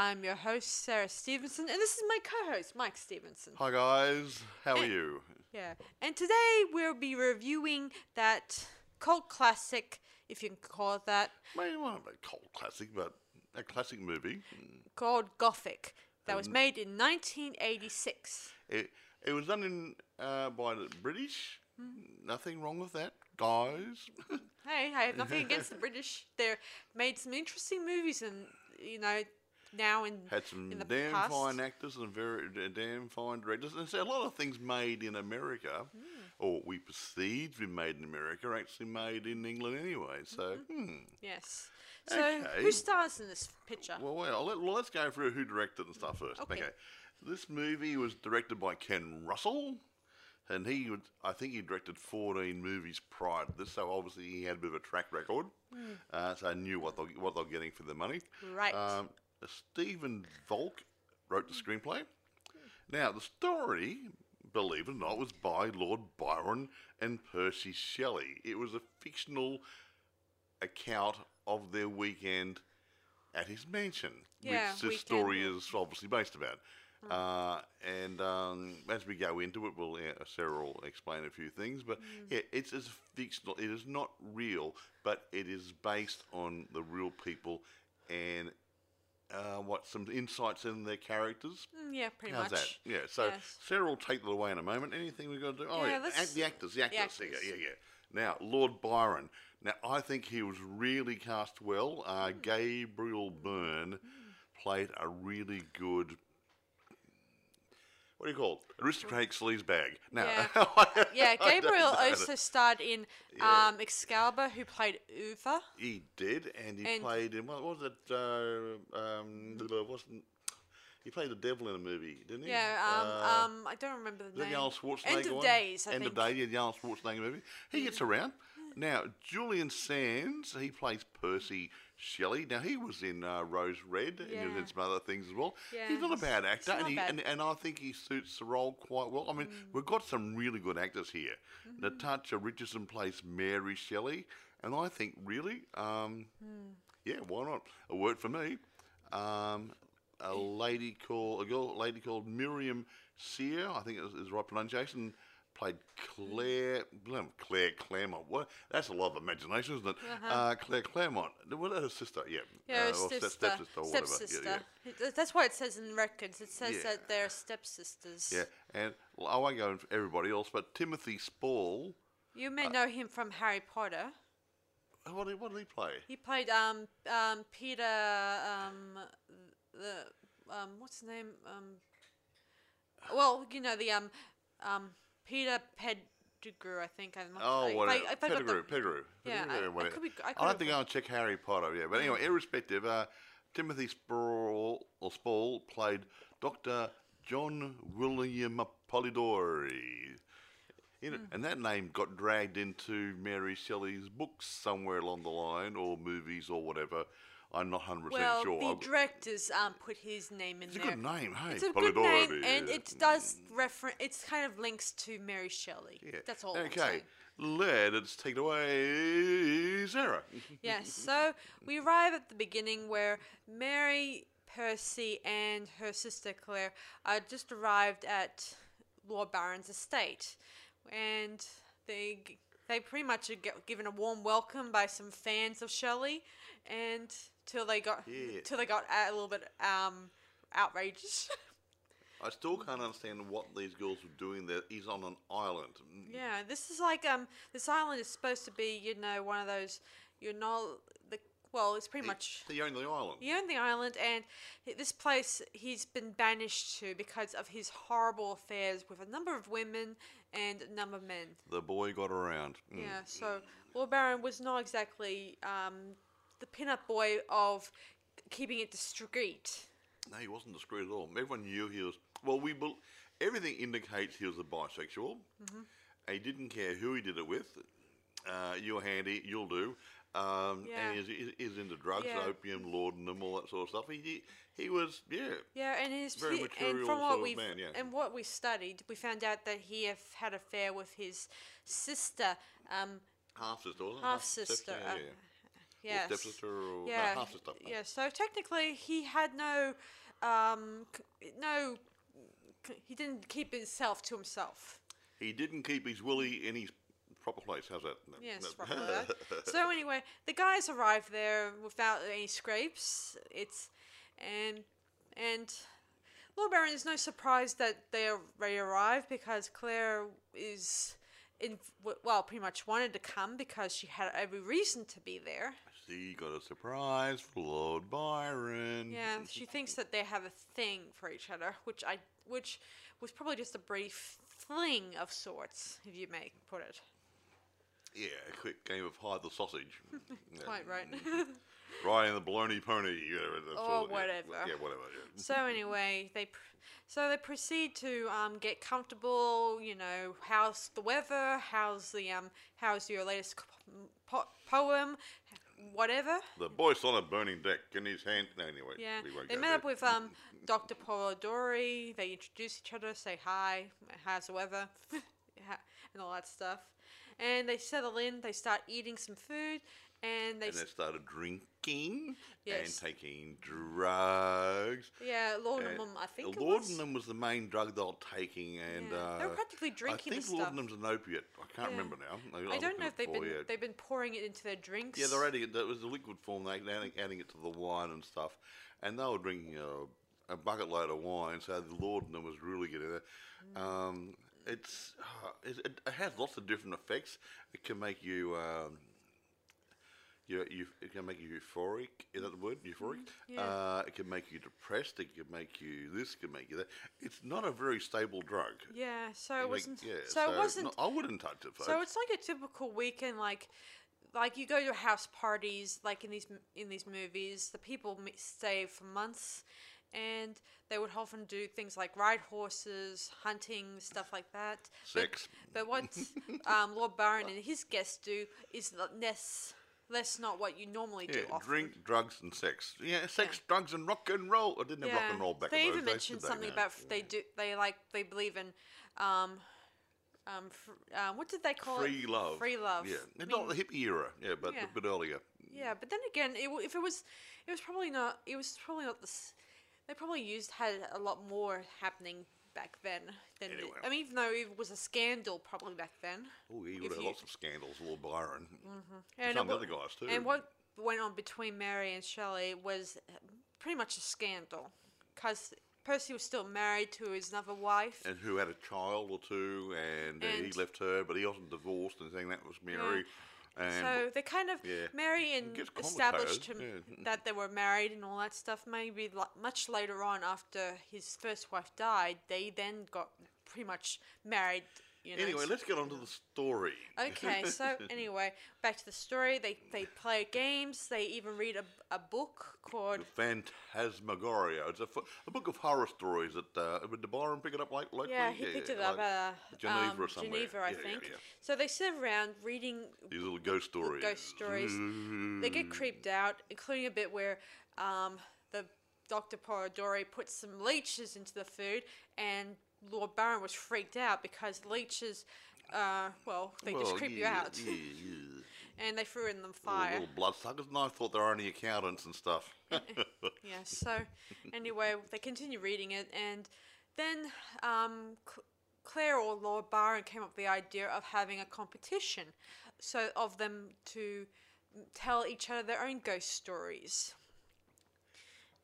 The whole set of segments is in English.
Stars Film Review. I'm your host, Sarah Stevenson, and this is my co host, Mike Stevenson. Hi guys, how are you? Yeah, and today we'll be reviewing that cult classic, if you can call it that, Maybe not a cult classic, but a classic movie. called Gothic, that was made in 1986. It it was done in uh, by the British. Nothing wrong with that, guys. Hey, I have nothing against the British. They've made some interesting movies, and you know, now in Had some in the damn past. fine actors and very damn fine directors. And so a lot of things made in America, Hmm. or we perceive to be made in America, are actually made in England anyway. So, Mm-hmm. hmm. Yes. So, Okay. who stars in this picture? Well, well, let, well, let's go through who directed and stuff first. Okay. This movie was directed by Ken Russell, and he would, I think he directed 14 movies prior to this, so obviously he had a bit of a track record, uh, so I knew what they're, what they're getting for the money. Right. Um, Stephen Volk wrote the screenplay. Now, the story, believe it or not, was by Lord Byron and Percy Shelley. It was a fictional account of their weekend at his mansion, Yeah, which this story is obviously based about. Uh, and um, as we go into it, we'll uh, Sarah will explain a few things. But yeah, it's, it's fictional. It is not real, but it is based on the real people and uh, what some insights in their characters. Mm, yeah, pretty How's much. that? Yeah. So Yes. Sarah will take that away in a moment. Anything we've got to do? Oh Yeah, yeah, let's- act, the actors, the actors. Yeah, actors. yeah, yeah. Now, Lord Byron. Now, I think he was really cast well. Uh, Hmm. Gabriel Byrne played a really good. What do you call it? Aristocratic sleazebag. Now, Yeah. Yeah, Gabriel also starred in um, Excalibur, who played Uther. He did, and he And- played in what was it? Uh, um, wasn't he played the devil in a movie, didn't he? Yeah, um, Uh, um, I don't remember the name. the Arnold Schwarzenegger End of one? Days, I End think. of Days, yeah, the Arnold Schwarzenegger movie. He gets around. Now, Julian Sands, he plays Percy Shelley. Now, he was in uh, Rose Red, and he was in some other things as well. Yeah, he's not a bad actor, and, he, bad. Mm. and, and I think he suits the role quite well. I mean, we've got some really good actors here. Mm-hmm. Natasha Richardson plays Mary Shelley, and I think, really, um, Hmm. yeah, why not? A word for me. Um, a lady called a girl, a lady called Myriam Cyr, I think is, is the right pronunciation, played Claire Claire Clairmont. What? That's a lot of imagination, isn't it? uh Claire Clairmont. What her sister? Yeah. Uh-huh. Yeah, uh, or stepsister. or whatever. Yeah. It- That's why it says in the records. It says Yeah. that they're stepsisters. Yeah. yeah. And well, I won't go into everybody else, but Timothy Spall. You may know him from Harry Potter. What did, what did he play? He played um um Peter um the um what's his name um well you know the um um Peter Pettigrew I think I'm not Oh, I- what? I, I Pettigrew, the, Pettigrew. Yeah, Pettigrew, I- I whatever. could be- I I'll to have- go and check Harry Potter, yeah. But anyway, irrespective, uh, Timothy Spall, or Spall played Dr. John William Polidori. You know, Hmm. And that name got dragged into Mary Shelley's books somewhere along the line, or movies, or whatever. I'm not 100% well sure. the I've- directors um put his name in there. it's a good name, hey, It's a Polidori. good name, and yeah. it does refer. It's kind of links to Mary Shelley. Yeah. That's all. Okay, let's take it away, Sarah. Yes. So we arrive at the beginning where Mary, Percy, and her sister Claire are just arrived at Lord Byron's estate, and they they pretty much are given a warm welcome by some fans of Shelley, and till they got Yeah. till they got a little bit um outrageous. I still can't understand what these girls were doing there. He's on an island. Yeah, this is like um, this island is supposed to be, you know, one of those, you know, the well, it's pretty much He owned the island. he owned the island, and this place he's been banished to because of his horrible affairs with a number of women and a number of men. The boy got around. Mm. Yeah, so Lord Byron was not exactly um, the pin-up boy of keeping it discreet. No, he wasn't discreet at all. Everyone knew he was. Well, we bel everything indicates he was a bisexual. Mm-hmm. He didn't care who he did it with. Uh, you're handy, you'll do. Um, Yeah. And he's, he's- into drugs, Yeah. opium, laudanum, all that sort of stuff. He, he, he was, yeah. Yeah, and his Very he- and material from sort what we man, yeah. and what we studied, we found out that he have had affair with his sister, um, Half sister, wasn't half sister. Uh, yeah. Yes. or stepsister or yeah, no, yeah. So technically, he had no, um, c- no, c- he didn't keep himself to himself. He didn't keep his willy in his proper place. How's that? No, Yes, roughly. So anyway, the guys arrive there without any scrapes. It's and and Lord Byron is no surprise that they already arrived because Claire is in well pretty much wanted to come because she had every reason to be there. She got a surprise for Lord Byron. Yeah, she thinks that they have a thing for each other, which I which was probably just a brief fling of sorts, if you may put it. Yeah, a quick game of hide the sausage. Quite right. Riding the baloney pony. Yeah, Or it- yeah, whatever. Yeah, whatever. Yeah. So anyway, they pr- so they proceed to um, get comfortable. You know, how's the weather? How's the um? How's your latest po- poem? Whatever. The voice on a burning deck in his hand. No, anyway. Yeah, we won't they met there. up with um Dr. Polidori. They introduce each other, say hi, how's the weather, and all that stuff. And they settle in. They start eating some food, and they And they started drinking Yes. and taking drugs. yeah, laudanum, I think it was. laudanum was the main drug they were taking, and Yeah, uh, they were practically drinking I think laudanum's an opiate. I can't Yeah. remember now. I don't know if they've been Yeah. they've been pouring it into their drinks. Yeah, they're adding it. That was the liquid form. They are adding, adding it to the wine and stuff, and they were drinking a, a bucket load of wine. So the laudanum was really getting there. Mm. Um, it's uh, it, it it has lots of different effects. It can make you. Um, you, you, it can make you euphoric. Is that the word? Euphoric. Mm-hmm. yeah. Uh, it can make you depressed. It can make you this. It can make you that. It's not a very stable drug. Yeah, so It it wasn't. yeah, so, it wasn't. no, I wouldn't touch it. Folks. so it's like a typical weekend, like, like you go to house parties, like in these in these movies. The people stay for months, and they would often do things like ride horses, hunting, stuff like that. But- Sex. But, what um, Lord Byron and his guests do is l- less less not what you normally do. Yeah, often. drink, drugs, and sex. Yeah, sex, drugs, and rock and roll. I didn't have rock and roll back then? they even days, mentioned they? something about f- they do they like they believe in um um, fr- um what did they call free it Free love. free love Yeah, I it's not the hippie era. Yeah, but Yeah. a bit earlier. yeah but then again it, if it was it was probably not it was probably not this they probably used had a lot more happening back then than Anyway. I mean even though it was a scandal probably back then Oh, he would have you- lots of scandals, Lord Byron. and Some it other wa- guys too. and what went on between Mary and Shelley was pretty much a scandal because Percy was still married to his other wife and who had a child or two, and, uh, he And- left her, but he wasn't divorced, and saying that was Mary. And so they kind of yeah, Mary and established him yeah. that they were married and all that stuff. Maybe li- much later on, after his first wife died, they then got pretty much married. You know. anyway, let's get on to the story. Okay, so anyway, back to the story. They they play games. They even read a, a book called Phantasmagoria. It's a, a book of horror stories that uh, did Byron pick it up like like yeah. He picked it up like at Geneva um, or somewhere. Geneva, I Yeah, yeah, think. yeah. So they sit around reading These little ghost stories. ghost stories. They get creeped out, including a bit where um, the Dr. Polidori puts some leeches into the food, and Lord Byron was freaked out because leeches, uh, well, they just Well, creep you yeah, out, Yeah, yeah. and they threw in the fire. Little bloodsuckers, and I thought they were only accountants and stuff. Yeah. So anyway, they continue reading it, and then um, Cl- Claire or Lord Byron came up with the idea of having a competition, so of them to tell each other their own ghost stories.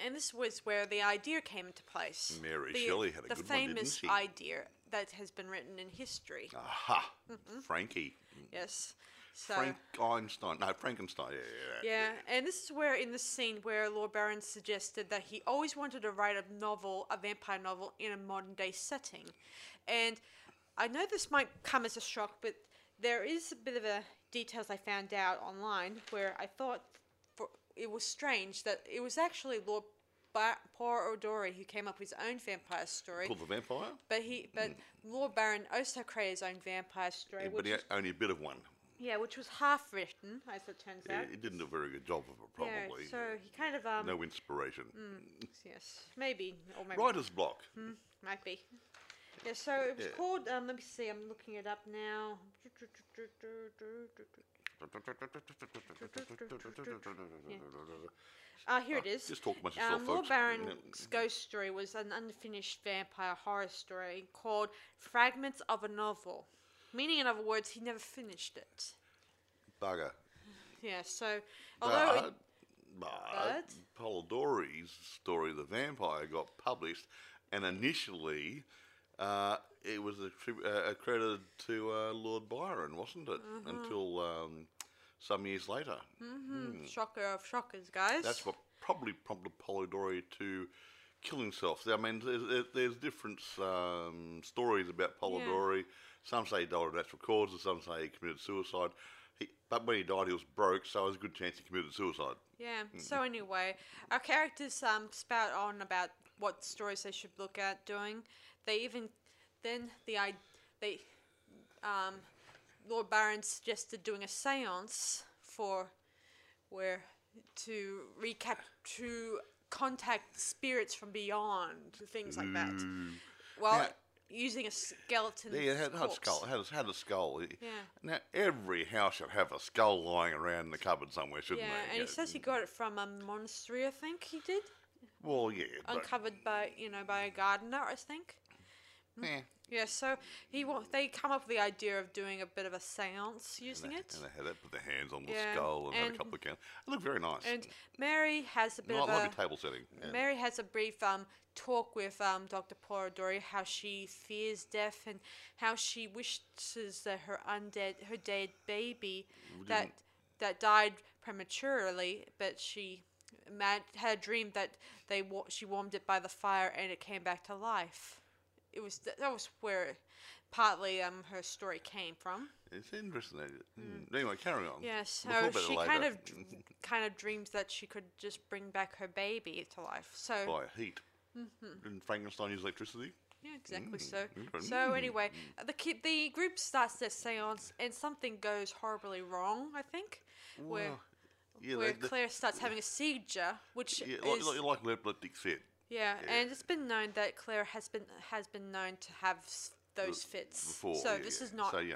And this was where the idea came into place. Mary the, Shelley had a the good one, didn't famous she? idea that has been written in history. Aha, Mm-hmm. Frankie. Yes. So Frank Einstein. No, Frankenstein. Yeah, yeah, Yeah, Yeah, and this is where, in the scene where Lord Byron suggested that he always wanted to write a novel, a vampire novel, in a modern day setting. And I know this might come as a shock, but there is a bit of a details I found out online where I thought it was strange that it was actually Lord ba- Poor O'Dory who came up with his own vampire story. Called the vampire. But he, but Lord Byron also created his own vampire story, Yeah, which but he was, only a bit of one. yeah, which was half written, as it turns Yeah, out. he didn't do a very good job of it, probably. Yeah, so he kind of um no inspiration. yes maybe or maybe Writer's block. might be. Yeah, so it was Yeah. called um let me see I'm looking it up now. Uh, here it is. Just talk amongst yourself, um, Lord folks. Byron's ghost story was an unfinished vampire horror story called Fragments of a Novel. Meaning, in other words, he never finished it. Bugger. Yeah, so although it, But? but Polidori's story, The Vampire, got published, and initially uh, it was uh, accredited to uh, Lord Byron, wasn't it? Mm-hmm. Until um, some years later. shocker of shockers, guys. That's what probably prompted Polidori to kill himself. I mean, there's, there's- different um, stories about Polidori. Some say he died of natural causes, some say he committed suicide. He, but when he died, he was broke, so there's a good chance he committed suicide. Yeah. So anyway, our characters um spout on about what stories they should look at doing. They even then the I they um Lord Byron suggested doing a séance for where to recap to contact spirits from beyond things like that. Well, Yeah. using a skeleton. Yeah, it had, had a skull. Had, a- had a skull. Yeah. Now, every house should have a skull lying around in the cupboard somewhere, shouldn't it? Yeah, they? and he says he got it from a monastery. I think he did. Well, yeah. Uncovered by you know by a gardener, I think. Eh, Yeah, so he wa- they come up with the idea of doing a bit of a séance using and it, And they had that, put their hands on the Yeah, skull and, had a and- couple of counts. It looked very nice. and Mary has a bit of like a table setting. Yeah. Mary has a brief um talk with um Dr. Polidori how she fears death and how she wishes that her undead her dead baby that that died prematurely, but she mad, had a dream that they wa- she warmed it by the fire and it came back to life. It was th- that was where partly um her story came from. It's interesting. that- mm. Anyway, carry on. Yeah, so We'll talk about it she kind of kind of dreams that she could just bring back her baby to life. So By heat. Mm-hmm. Didn't Frankenstein use electricity? Yeah, exactly. So, okay. so anyway, the ki- the group starts their séance, and something goes horribly wrong. I think, where yeah, where they- Claire starts having a seizure, which yeah, is like, like, like an epileptic fit. Yeah, and it's been known that Claire has been has been known to have s- those fits. Before, so yeah, this is not So, yeah.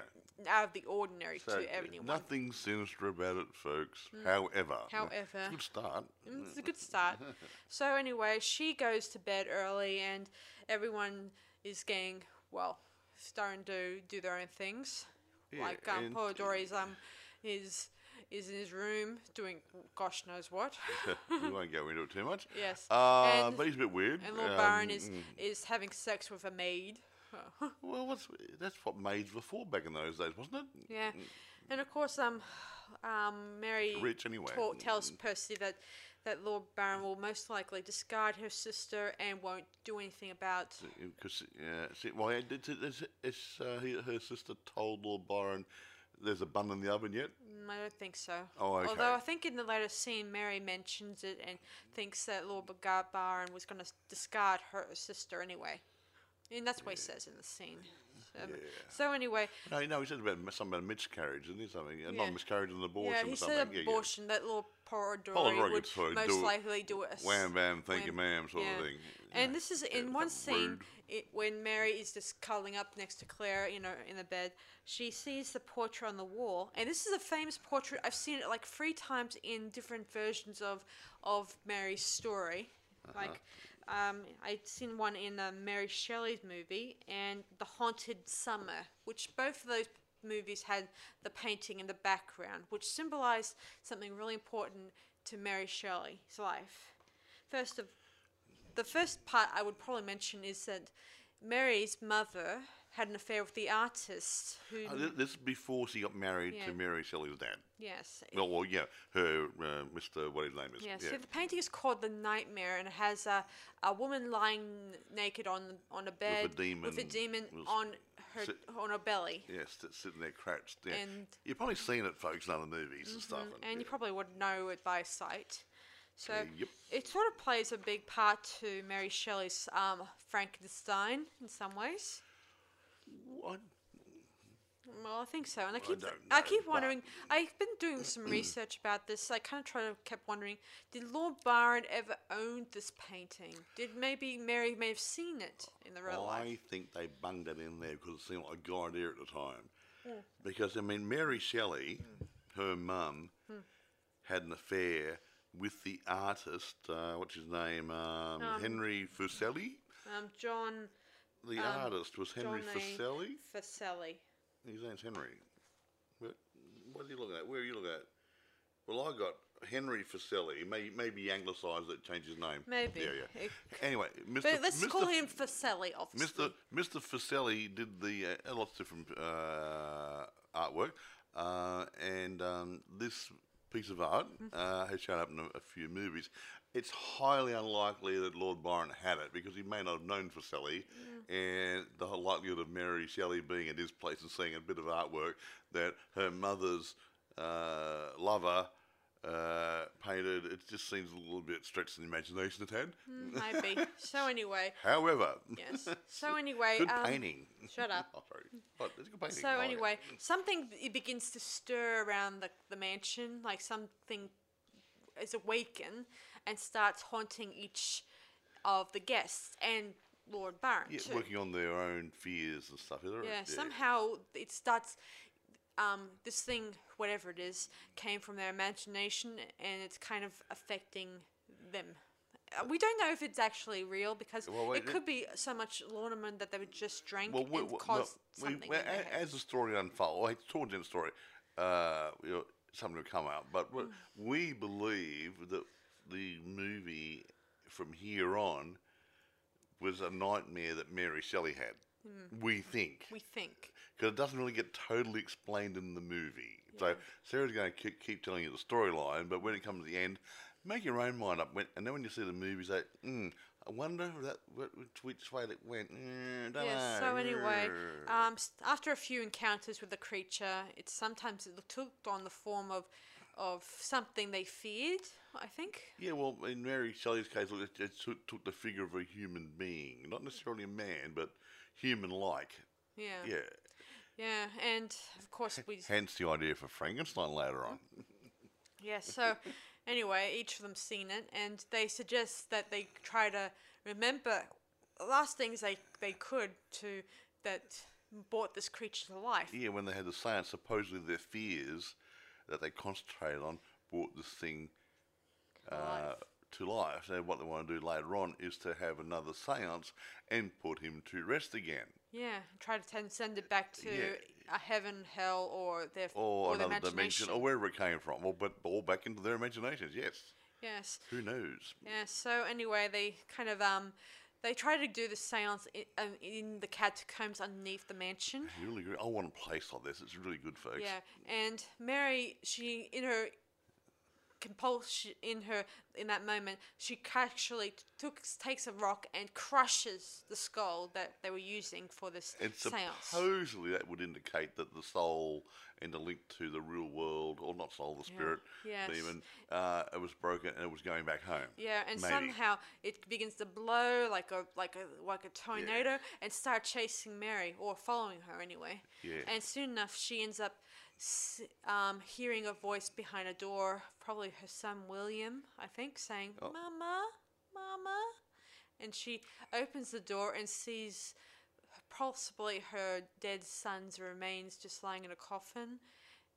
out of the ordinary So, to anyone. nothing sinister about it, folks. However, Mm. However. it's good start. Mm, It's a good start. so anyway, she goes to bed early, and everyone is getting well, starting to do their own things. Yeah, like um, and- Polidori's um is is in his room doing gosh knows what. we won't go into it too much. yes. Uh, and, but he's a bit weird. and Lord Um, Byron is mm. is having sex with a maid. Well, what's, that's what maids were for back in those days, wasn't it? yeah. And of course, um, um, Mary Rich anyway. ta- tells Percy that that Lord Byron will most likely discard her sister and won't do anything about. Because, yeah, see, well, it's, it's, it's, uh, her sister told Lord Byron there's a bun in the oven yet. Mm, I don't think so. Oh, okay. Although I think in the later scene, Mary mentions it and thinks that Lord Byron was going to discard her sister anyway. And that's what he says in the scene. Um, So anyway, No, no, he said about something about a miscarriage, didn't he? Something, a Yeah. non-miscarriage and an abortion yeah, or he something. said Yeah, yeah. abortion that Lord Polidori would could most likely do it. Wham bam, thank you, when- ma'am, sort yeah. of thing. And this is in one scene it, when Mary is just cuddling up next to Claire, you know, in the bed. She sees the portrait on the wall, and this is a famous portrait. I've seen it like three times in different versions of of Mary's story. Uh-huh. Like, um, I'd seen one in uh, Mary Shelley's movie and The Haunted Summer, which both of those movies had the painting in the background, which symbolized something really important to Mary Shelley's life. First of the first part I would probably mention is that Mary's mother had an affair with the artist who Uh, thi- this is before she got married Yeah. to Mary Shelley's dad. yes Well, well, yeah, her, uh, Mr. What his name is. yeah, yeah. so the painting is called The Nightmare and it has a, a woman lying naked on on a bed with a demon with a demon on her sit- on her belly. Yes, that's sitting there crouched. Yeah. And- You've probably seen it, folks, in other movies and stuff. And you probably would know it by sight. So yep. it sort of plays a big part to Mary Shelley's um, Frankenstein in some ways. What? Well, I think so, and I keep don't I keep wondering. I've been doing some research about this. I kind of try to kept wondering: Did Lord Byron ever own this painting? Did maybe Mary may have seen it in the real I life? think they bunged it in there because it seemed like a good idea at the time. Mm. Because, I mean, Mary Shelley mm. her mum mm. had an affair with the artist. Uh, what's his name? Um, Henry Fuseli. Um, John The artist was Henry John A. Fuseli. Facelli. His name's Henry. What, what are you looking at? Where are you looking at? Well, I got Henry Fuseli. May, maybe he anglicised it, changed his name. Maybe. Yeah, yeah. It- Anyway, Mr. But let's Mr. call him Facelli, obviously. Mr. Mr. Fuseli did the uh, lots of different uh, artwork, uh, and um, this piece of art uh, has shown up in a, a few movies. It's highly unlikely that Lord Byron had it because he may not have known Fuseli, and the likelihood of Mary Shelley being at his place and seeing a bit of artwork that her mother's uh, lover. Uh, painted, it just seems a little bit stretched in the imagination it had. Maybe. so anyway, However, yes. So anyway, good um, painting. shut up. oh, sorry. Oh, it's a good painting. So Oh, yeah. anyway, something it begins to stir around the, the mansion, like something is awakened and starts haunting each of the guests and Lord Byron yeah, too. working on their own fears and stuff. Yeah, right? somehow it starts. Um, this thing, whatever it is, came from their imagination, and it's kind of affecting them. Uh, We don't know if it's actually real because Well, wait, it could be so much laudanum that they would just drink Well, we, and we- cause no, we- something. well, in their a- head. as the story unfolds, well, towards the end of the story, uh, you know, something will come out. But Mm. we believe that the movie from here on was a nightmare that Mary Shelley had. We think. Mm. we think. because it doesn't really get totally explained in the movie. So Sarah's going to keep, keep telling you the storyline, but when it comes to the end, make your own mind up. When, and then when you see the movie, say, mm, I wonder that which, which way it went. Mm, don't Yeah. know. So anyway, Mm. um, after a few encounters with the creature, it sometimes it took on the form of of something they feared. I think. yeah, well, in Mary Shelley's case, it, took the figure of a human being, not necessarily a man, but human-like. Yeah. Yeah. Yeah, and of course we. Hence the idea for Frankenstein later on. Yeah. So anyway, each of them seen it, and they suggest that they try to remember the last things they they could to that brought this creature to life. Yeah, when they had the seance, supposedly their fears that they concentrated on brought this thing uh, life. To life. So what they want to do later on is to have another seance and put him to rest again. Yeah, try to ten- send it back to Yeah. a heaven, hell, or their Or, the another dimension, or wherever it came from. Well, but all back into their imaginations, yes. Yes. Who knows? Yeah. So anyway, they kind of um, they try to do the séance in, um, in the catacombs underneath the mansion. Really good. I want a place like this. It's really good, folks. Yeah, and Mary, she in her compulsion in her in that moment, she actually took takes a rock and crushes the skull that they were using for this And séance. supposedly that would indicate that the soul and the link to the real world, or not soul, the spirit, Yes. demon, uh, it was broken and it was going back home. Yeah, and Maybe. somehow it begins to blow like a like a like a tornado and start chasing Mary or following her anyway. Yeah. And soon enough, she ends up um, hearing a voice behind a door, probably her son William, I think, saying Oh. "Mama, Mama," and she opens the door and sees possibly her dead son's remains just lying in a coffin.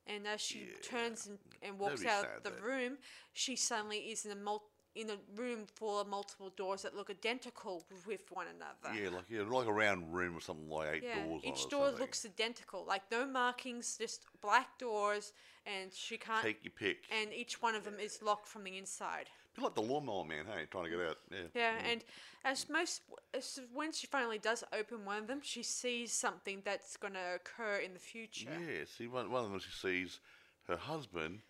And as she Yeah. turns and, and walks out sad, the that. room, she suddenly is in a mul- in a room full of multiple doors that look identical with one another. Yeah, like yeah, like a round room with something like eight Yeah, doors each or door looks identical, like no markings, just black doors, and she can't. Take your pick. and each one of them is locked from the inside. Be like the lawnmower man, hey, trying to get out. Yeah. Yeah, mm. and as most, as when she finally does open one of them, she sees something that's going to occur in the future. Yeah. See, one, one of them she sees her husband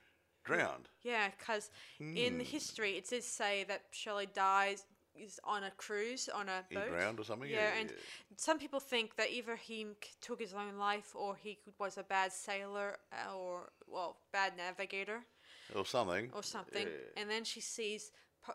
drowned. Yeah, because in Hmm. the history it does say that Shelley dies is on a cruise on a boat. drowned or something? Yeah, Yeah, and yeah. some people think that either he took his own life or he was a bad sailor uh, or well, bad navigator Or something. or something. Yeah. And then she sees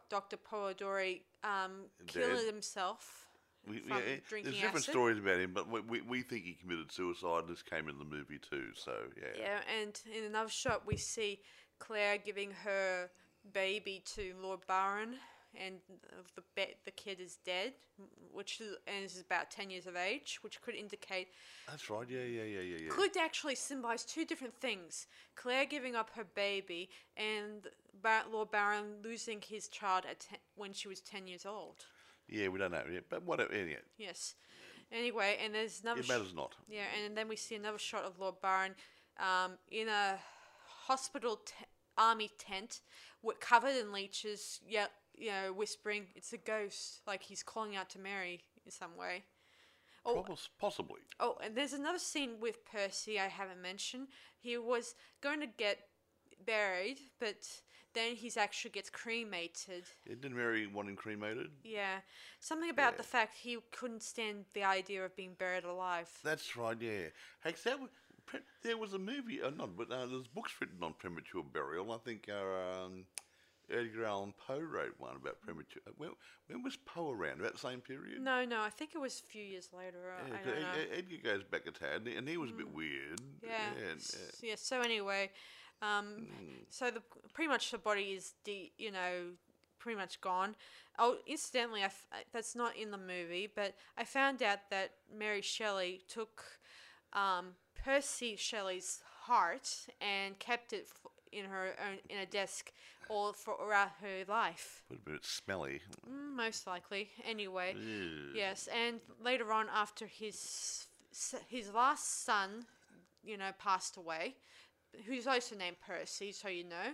Dr. Polidori um, killing himself We, from yeah, drinking there's different acid. stories about him, but we, we, we think he committed suicide. This came in the movie too, so yeah. Yeah, and in another shot we see Claire giving her baby to Lord Byron, and the be- the kid is dead, which is, and is about ten years of age, which could indicate That's right. Yeah, yeah, yeah, yeah, yeah. could actually symbolize two different things: Claire giving up her baby, and Bar- Lord Byron losing his child at ten- when she was ten years old. Yeah, we don't know yet, but whatever. Anyway, Yes. Anyway, and there's another. it sh- matters not. yeah, and then we see another shot of Lord Byron um, in a hospital te- army tent, covered in leeches. Yeah, you know, whispering, "It's a ghost!" Like he's calling out to Mary in some way. Oh, Possibly. oh, and there's another scene with Percy I haven't mentioned. He was going to get buried, but then he's actually gets cremated. Yeah, didn't Mary want him cremated? Yeah, something about Yeah. the fact he couldn't stand the idea of being buried alive. That's right. Yeah. Hey, 'cause that was, pre- there was a movie, uh, not, but uh, there's books written on premature burial. I think uh, um, Edgar Allan Poe wrote one about premature. uh, When, when was Poe around? About the same period. No, no, I think it was a few years later. uh, Yeah, I 'cause don't know. Ed- Ed- Edgar goes back a tad, and he was a bit weird. yeah. uh, yeah. So anyway, um, so the pretty much the body is de- you know pretty much gone. Oh, incidentally, I f- I- that's not in the movie, but I found out that Mary Shelley took um, Percy Shelley's heart and kept it f- in her own in a desk all throughout her life. was a bit smelly. Mm, Most likely. Anyway. Ew. Yes, and later on, after his his last son, you know, passed away, who's also named Percy, so you know,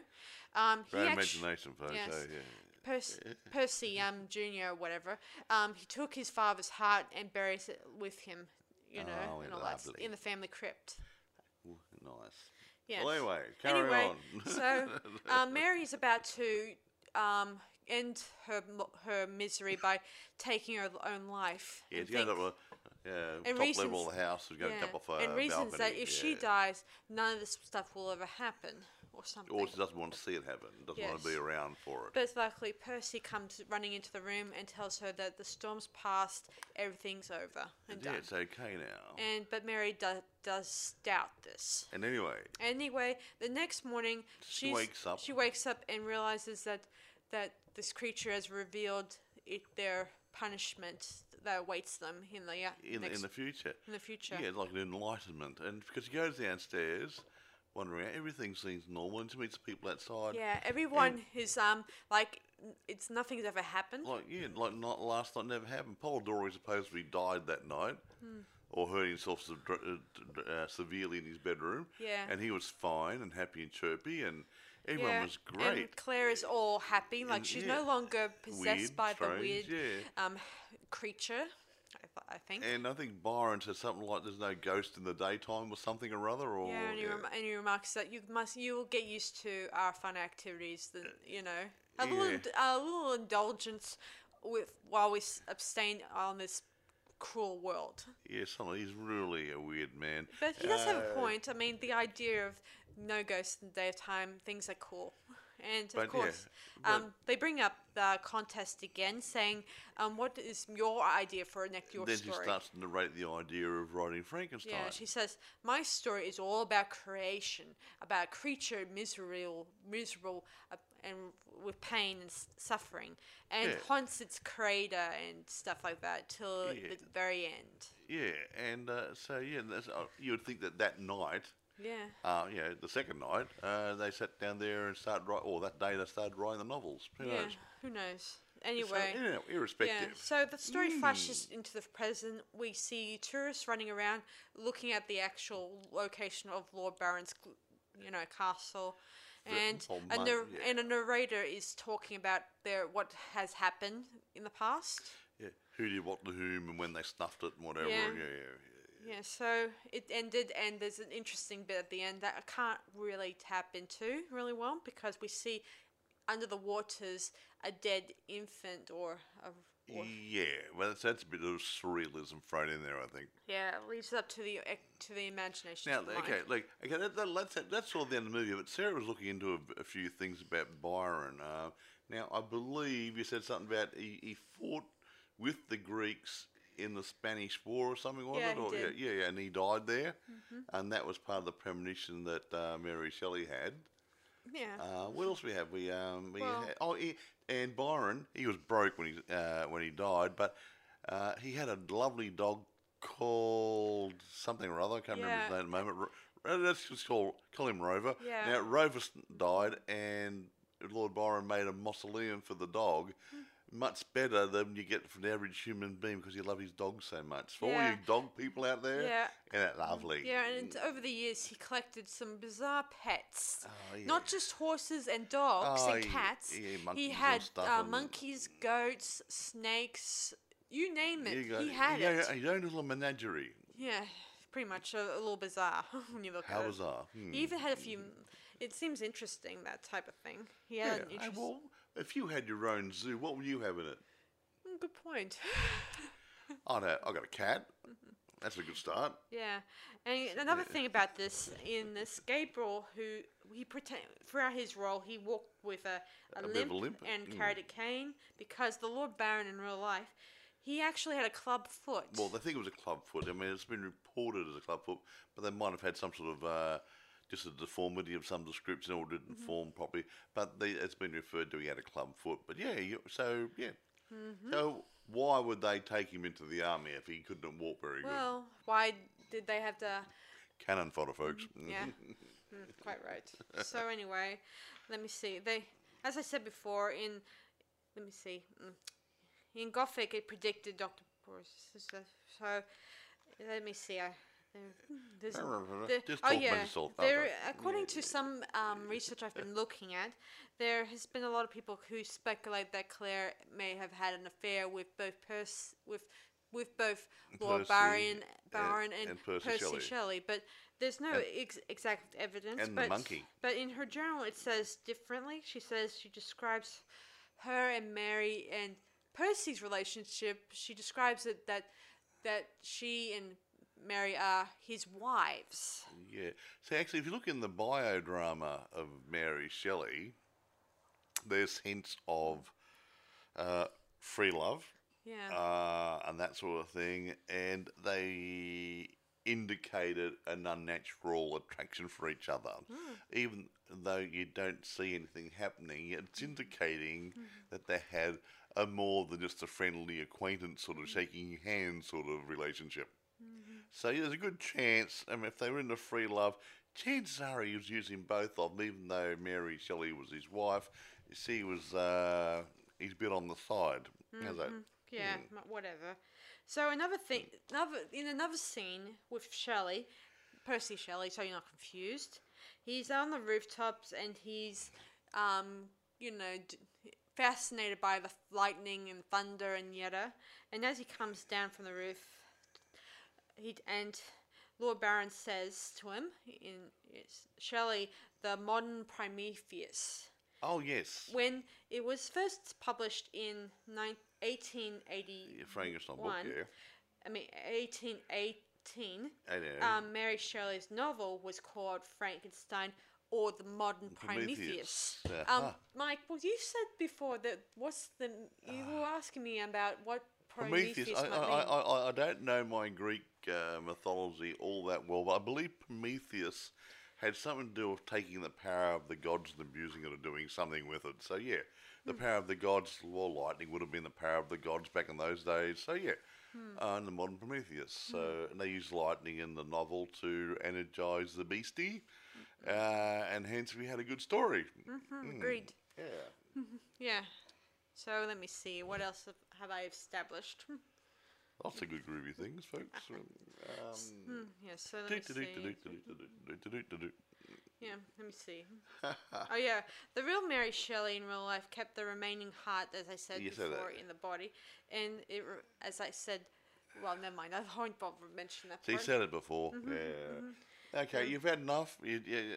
um, he Great actu- imagination, folks. yes. Oh, yeah. Percy, Percy um, Junior or whatever, um, he took his father's heart and buried it with him, you know, Oh, and all that, in the family crypt. Nice. Yes. Well, anyway, carry anyway, on. so um, Mary's about to um, end her her misery by taking her own life. yeah, to the yeah, and top level reasons- of the house, we've got a couple of uh, and reasons that if she dies, none of this stuff will ever happen, or something. Or she doesn't want to see it happen, doesn't want to be around for it. But luckily, Percy comes running into the room and tells her that the storm's passed, everything's over and yeah, done. it's okay now. And but Mary do, does doubt this. And anyway, Anyway, the next morning, She wakes up. She wakes up and realizes that that this creature has revealed it, their punishment that awaits them in the uh, in, next, in the future, in the future. yeah, like an enlightenment. And because he goes downstairs, wandering everything seems normal, and he meets people outside. Yeah, everyone is um like it's nothing's ever happened. Like yeah, like not last night never happened. Polidori supposedly died that night, Hmm. or hurt himself se- dr- d- uh, severely in his bedroom. Yeah. and he was fine and happy and chirpy, and everyone yeah, was great. And Claire is all happy, like And, she's yeah, no longer possessed weird, by the weird yeah. um creature. I, th- I think. And I think Byron said something like, "There's no ghost in the daytime" or something or other. Or yeah, and he, rem- and he remarks that you must you will get used to our fun activities. That you know, a little ind- a little indulgence with while we abstain on this cruel world. Yeah, something. He's really a weird man. But he does have a Uh, point. I mean, the idea of no ghosts in the daytime, things are cool. And of But yeah, course, but- um, they bring up the contest again, saying, um, "What is your idea for a next your Then she starts to narrate the idea of writing Frankenstein. Yeah, she says, "My story is all about creation, about a creature miserable, miserable, uh, and with pain and s- suffering, and Yeah. haunts its creator and stuff like that till Yeah. the very end." Yeah, and uh, so yeah, that's, uh, you would think that that night, Yeah. uh, you know, the second night, uh, they sat down there and started writing, or that day they started writing the novels. Who yeah. knows? Who knows? Anyway. know, Yeah, irrespective. so the story Mm. flashes into the present. We see tourists running around looking at the actual location of Lord Byron's, you know, castle. And a, nar- yeah. and a narrator is talking about their what has happened in the past. Yeah, who did what to whom and when they snuffed it and whatever. Yeah. Yeah, yeah, yeah. So it ended, and there's an interesting bit at the end that I can't really tap into really well because we see under the waters a dead infant or a. Or, Yeah, well, that's, that's a bit of surrealism thrown in there, I think. yeah, it leaves it up to the to the imagination. Now, the okay, like, okay, that, that, that's that's all the end of the movie. But Sarah was looking into a, a few things about Byron. Uh, now, I believe you said something about he, he fought with the Greeks in the Spanish War or something, wasn't Yeah, it? he Or, did. Mm-hmm. Yeah, yeah, and he died there, and that was part of the premonition that uh, Mary Shelley had. Yeah. Uh, what else we have? We um we Well- had, oh he, and Byron he was broke when he uh, when he died, but uh, he had a lovely dog called something or other. I can't remember his name at the moment. Uh, Let's just call call him Rover. Yeah. Now Rover died, and Lord Byron made a mausoleum for the dog. Hmm. Much better than you get from the average human being because you love his dog so much. For all you dog people out there, Yeah. isn't that lovely? Yeah, and over the years he collected some bizarre pets. Oh, yeah. Not just horses and dogs Oh, and cats. yeah, monkeys he had uh, monkeys, goats, snakes, you name it. You got- he had you it. His own little menagerie. Yeah, pretty much a, a little bizarre when you look How at it. bizarre. Hmm. He even had a few. It seems interesting that type of thing. He had an interest- well, if you had your own zoo, what would you have in it? Mm, Good point. I know, I got a cat. That's a good start. Yeah, and another thing about this in this Gabriel, who he pretend throughout his role, he walked with a, a, A bit limp, of a limp, and mm. carried a cane because the Lord Byron in real life, he actually had a club foot. Well, they think it was a club foot. I mean, it's been reported as a club foot, but they might have had some sort of uh, just a deformity of some description or didn't Mm-hmm. form properly. But they, it's been referred to he had a club foot. But yeah, you, so yeah. Mm-hmm. So why would they take him into the army if he couldn't walk very good? well, why did they have to? Cannon fodder, folks. Yeah, Mm, quite right. So anyway, let me see. They, as I said before, in let me see, mm, in Gothic it predicted Doctor Porus. So, so let me see. I, there's, there- Just oh yeah, there. According to some um, research I've been looking at, there has been a lot of people who speculate that Claire may have had an affair with both Pers with with both Lord Byron, and- Byron and, and Percy Percy, Shelley. Shelley. But there's no ex- exact evidence. and the monkey. But in her journal, it says differently. She says she describes her and Mary and Percy's relationship. She describes it that that she and Mary are uh, his wives. Yeah. So actually, if you look in the biodrama of Mary Shelley, there's hints of uh, free love Yeah. uh, and that sort of thing, and they indicated an unnatural attraction for each other, hmm. even though you don't see anything happening. It's hmm. indicating hmm. that they had a more than just a friendly acquaintance, sort of shaking hands, sort of relationship. So yeah, there's a good chance. I mean, if they were in a free love, chances are he was using both of them. Even though Mary Shelley was his wife, she was uh, he's a bit on the side. That? Yeah, m- whatever. So another thing, another in another scene with Shelley, Percy Shelley, so you're not confused. He's on the rooftops and he's, um, you know, d- fascinated by the lightning and thunder and yada. And as he comes down from the roof, he and Lord Byron says to him in Shelley, the modern Prometheus Oh yes, when it was first published in nine, 1880, yeah, Frankenstein book. Yeah, I mean 1818, I know. um, Mary Shelley's novel was called Frankenstein or the Modern Prometheus. Prometheus. Um, Uh-huh. Mike, well, you said before that what's the you were asking me about what Prometheus, Prometheus. I, might I, mean. I, I, I don't know my Greek uh, mythology all that well, but I believe Prometheus had something to do with taking the power of the gods and abusing it or doing something with it. So yeah, the Hmm. power of the gods, well, lightning would have been the power of the gods back in those days. So yeah, Hmm. uh, and the modern Prometheus. So and they use lightning in the novel to energize the beastie, Hmm. uh, and hence we had a good story. Mhm, Agreed. Yeah. Yeah. So let me see. What else have I established? Lots of good groovy things, folks. Uh, um, mm, yeah, so let me see. Yeah, let me see. oh, yeah. The real Mary Shelley in real life kept the remaining heart, as I said you before, in the body. And it, as I said, well, never mind. I won't bother mention that. So you said it before. Mm-hmm, yeah. Mm-hmm. Okay, um, you've had enough. You, you,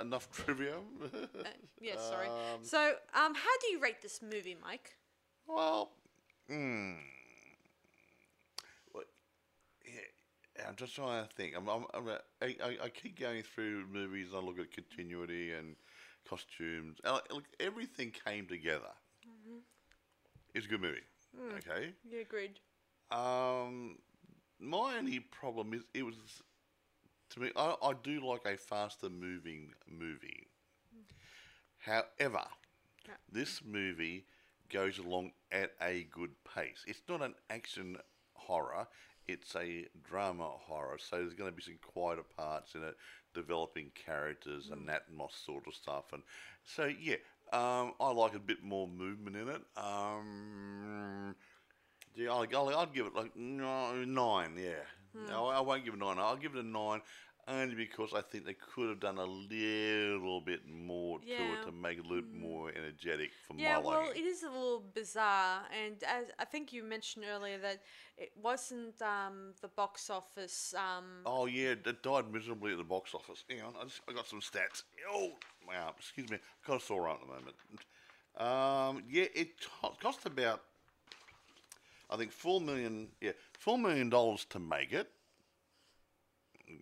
enough trivia. uh, yeah, sorry. Um, so, um, how do you rate this movie, Mike? Well, Hmm. I'm just trying to think. I'm, I'm, I'm, a- I, I, I keep going through movies. I look at continuity and costumes. And like, look, everything came together. Mm-hmm. It's a good movie. Mm. Okay. Yeah, agreed. Um, my only problem is it was to me. I, I do like a faster moving movie, mm. However, Yeah. this movie goes along at a good pace. It's not an action horror, it's a drama horror. So there's going to be some quieter parts in it, developing characters and that moss sort of stuff. And so, yeah, um, I like a bit more movement in it. Um, yeah, I'll, I'll, I'd give it like nine, yeah. No, I won't give it nine. I'll give it a nine only because I think they could have done a little bit more to it to make it a little more energetic for Yeah, my well, liking. it is a little bizarre, and as I think you mentioned earlier that it wasn't um, the box office. Um, Oh yeah, it died miserably at the box office. Hang on, I, just, I got some stats. Oh, wow, excuse me, I've got a sore arm at the moment. Um, yeah, it co- cost about, I think four million. Yeah, four million dollars to make it.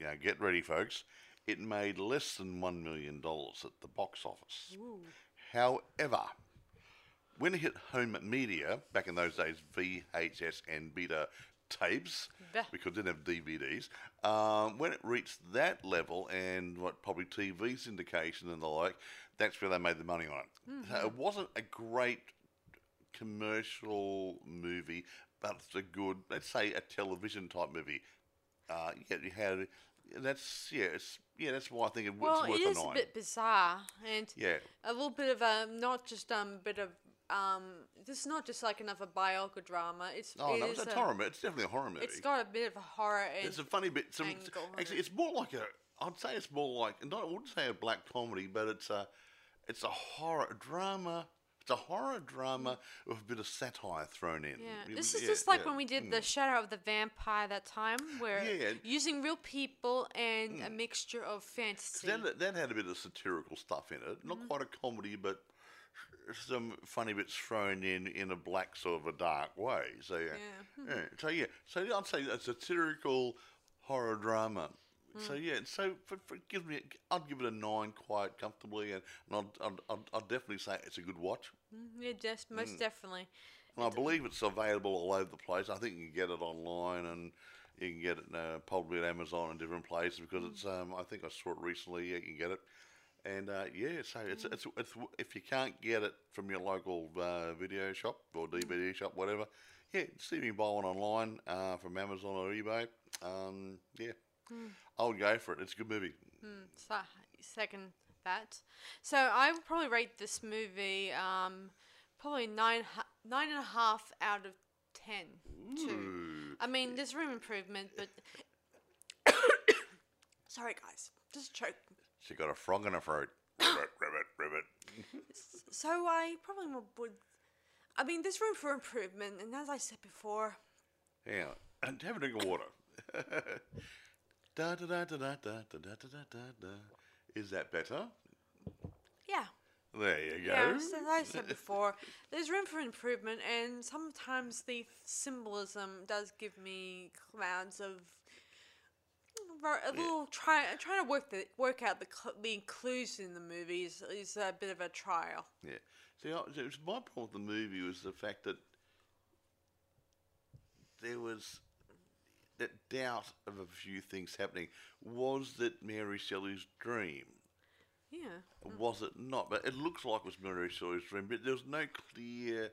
Yeah, get ready, folks. It made less than one million dollars at the box office. However, when it hit home media back in those days, VHS and beta tapes, because it didn't have DVDs. Um, when it reached that level and what probably TV syndication and the like, that's where they made the money on it. So it wasn't a great commercial movie, but it's a good, let's say, a television type movie. Uh, yeah, you had that's yeah, it's yeah, that's why I think it, well, it's worth it is a a bit bizarre, and yeah, a little bit of a not just um bit of um. This is not just like another biography drama. It's oh it no, it's a horror movie. It's definitely a horror movie. It's got a bit of a horror and It's a funny bit. Some, actually, it. it's more like a. I'd say it's more like. Not, I wouldn't say a black comedy, but it's a. It's a horror drama. It's a horror drama with a bit of satire thrown in. Yeah, It this is yeah, just like yeah. when we did Mm. the Shadow of the Vampire that time, where Yeah. Mm. using real people and a mixture of fantasy. That, that had a bit of satirical stuff in it. Not Mm-hmm. quite a comedy, but some funny bits thrown in in a black sort of a dark way. So yeah, Yeah. yeah. So yeah, so I'd say a satirical horror drama. So Mm. yeah, so for, for, it gives me, I'd give it a nine quite comfortably, and, and I'd, I'd, I'd, I'd definitely say it's a good watch. Mhm, yeah, just most Mm. definitely. And I believe it's available all over the place. I think you can get it online and you can get it uh, probably at Amazon and different places because it's. Um, I think I saw it recently. Yeah, you can get it, and uh, yeah, so it's, it's it's if you can't get it from your local uh, video shop or DVD shop, whatever, yeah, see if you can buy one online uh, from Amazon or eBay. Um, yeah, I would go for it. It's a good movie. Mm, so, second that. So I would probably rate this movie um, probably nine nine and a half out of ten. Too. I mean, there's room improvement, but sorry guys, just choke. She got a frog in her throat. ribbit, ribbit, ribbit. So I probably would. I mean, there's room for improvement, and as I said before, Yeah, and have a drink of water. da da da da da da da da da da da. Is that better? yeah. There you go. Yeah, as I said before, there's room for improvement, and sometimes the symbolism does give me clouds of a little try trying to work the work out the cl- the clues in the movies is a bit of a trial. Yeah. See, I, was my problem with the movie was the fact that there was doubt of a few things happening. Was that Mary Shelley's dream? Yeah. Was it not? But it looks like it was Mary Shelley's dream, but there was no clear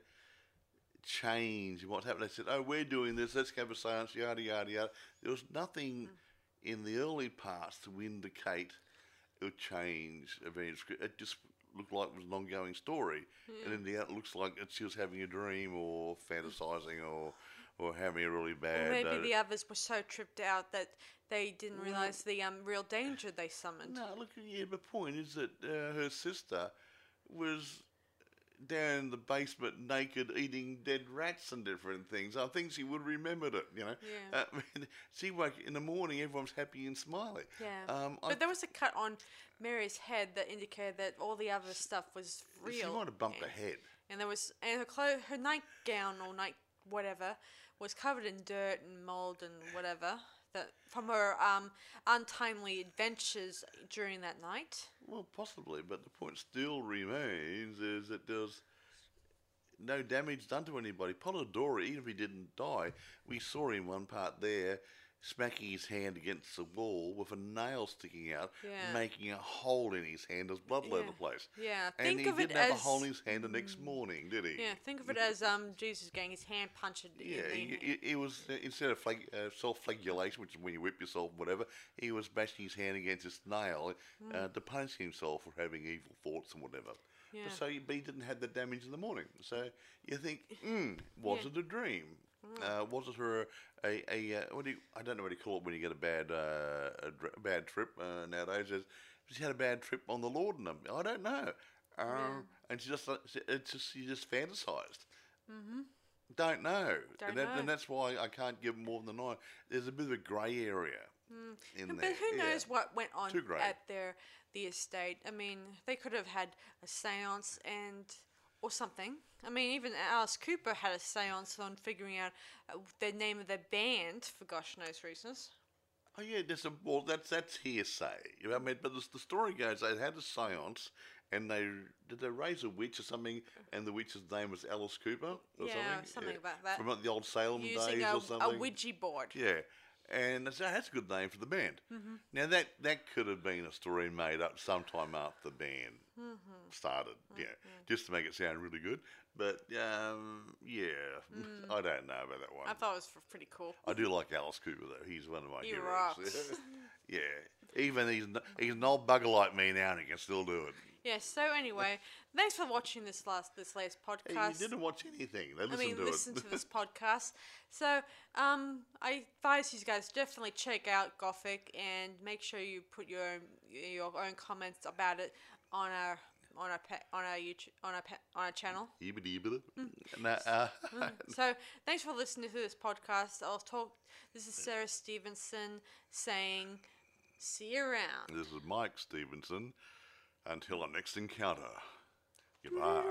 change in what happened. They said, "Oh, we're doing this. Let's have a seance." Yada yada yada. There was nothing hmm. in the early parts to indicate a change of any events. It just looked like it was an ongoing story, and in the end, it looks like that she was having a dream or fantasizing or or having a really bad. maybe uh, the others were so tripped out that they didn't realize the um real danger they summoned. No, look, yeah, the point is that uh, her sister was down in the basement naked eating dead rats and different things. I think she would have remembered it, you know. Yeah. Uh, I she woke in the morning, everyone's happy and smiling. Yeah. Um, I, but there was a cut on Mary's head that indicated that all the other stuff was real. she might have bumped and, her head. And there was and her clo- her nightgown or night whatever was covered in dirt and mold and whatever that from her um untimely adventures during that night. Well, possibly, but the point still remains is that there's no damage done to anybody. Polidori, even if he didn't die, we saw in one part there, smacking his hand against the wall with a nail sticking out, Yeah. making a hole in his hand as blood all over the place. Yeah, And think he of didn't have a hole in his hand the next morning, did he? Yeah, think of it as um Jesus getting his hand punched. in Yeah, the- it, it, it was uh, instead of flag, uh, self-flagellation, which is when you whip yourself, or whatever. He was bashing his hand against this nail uh, to punish himself for having evil thoughts and whatever. Yeah. But so he, he didn't have the damage in the morning. So you think, mm, was Yeah. it a dream? Uh, was it her a, a uh, what do you, I don't know what you call it when you get a bad uh, a, dr- bad trip uh, nowadays. Is she had a bad trip on the laudanum? I don't know. Um, And she just uh, it's just she just fantasized. Don't know. Don't and, that, know. and that's why I can't give more than nine. There's a bit of a grey area in But there. who yeah. knows what went on at their the estate? I mean, they could have had a séance and or something. I mean, even Alice Cooper had a séance on figuring out uh, the name of their band for gosh knows reasons. Oh yeah, there's a well. That's that's hearsay. You know, I mean, but the, the story goes they had a séance, and they did they raise a witch or something, and the witch's name was Alice Cooper or Yeah, something. something about that. from like, the old Salem Using days a, or something. a. Ouija board. Yeah, and that's, that's a good name for the band. Mm-hmm. Now that that could have been a story made up sometime after the band Mm-hmm. started. Yeah, just to make it sound really good. But um, yeah, I don't know about that one. Mm. I thought it was pretty cool. I do like Alice Cooper though. He's one of my He heroes. yeah, even he's he's an old bugger like me now, and he can still do it. Yeah. So anyway, thanks for watching this last this latest Hey, podcast. you didn't watch anything. They I mean, to listen it. to this podcast. So, um, I advise you guys definitely check out Gothic and make sure you put your own, your own comments about it on our on our pa- on our YouTube on our pa- on our channel. Mm. Nah, uh, So, thanks for listening to this podcast. I'll talk. This is Sarah Stevenson saying, "See you around." this is Mike Stevenson. Until our next encounter. Goodbye.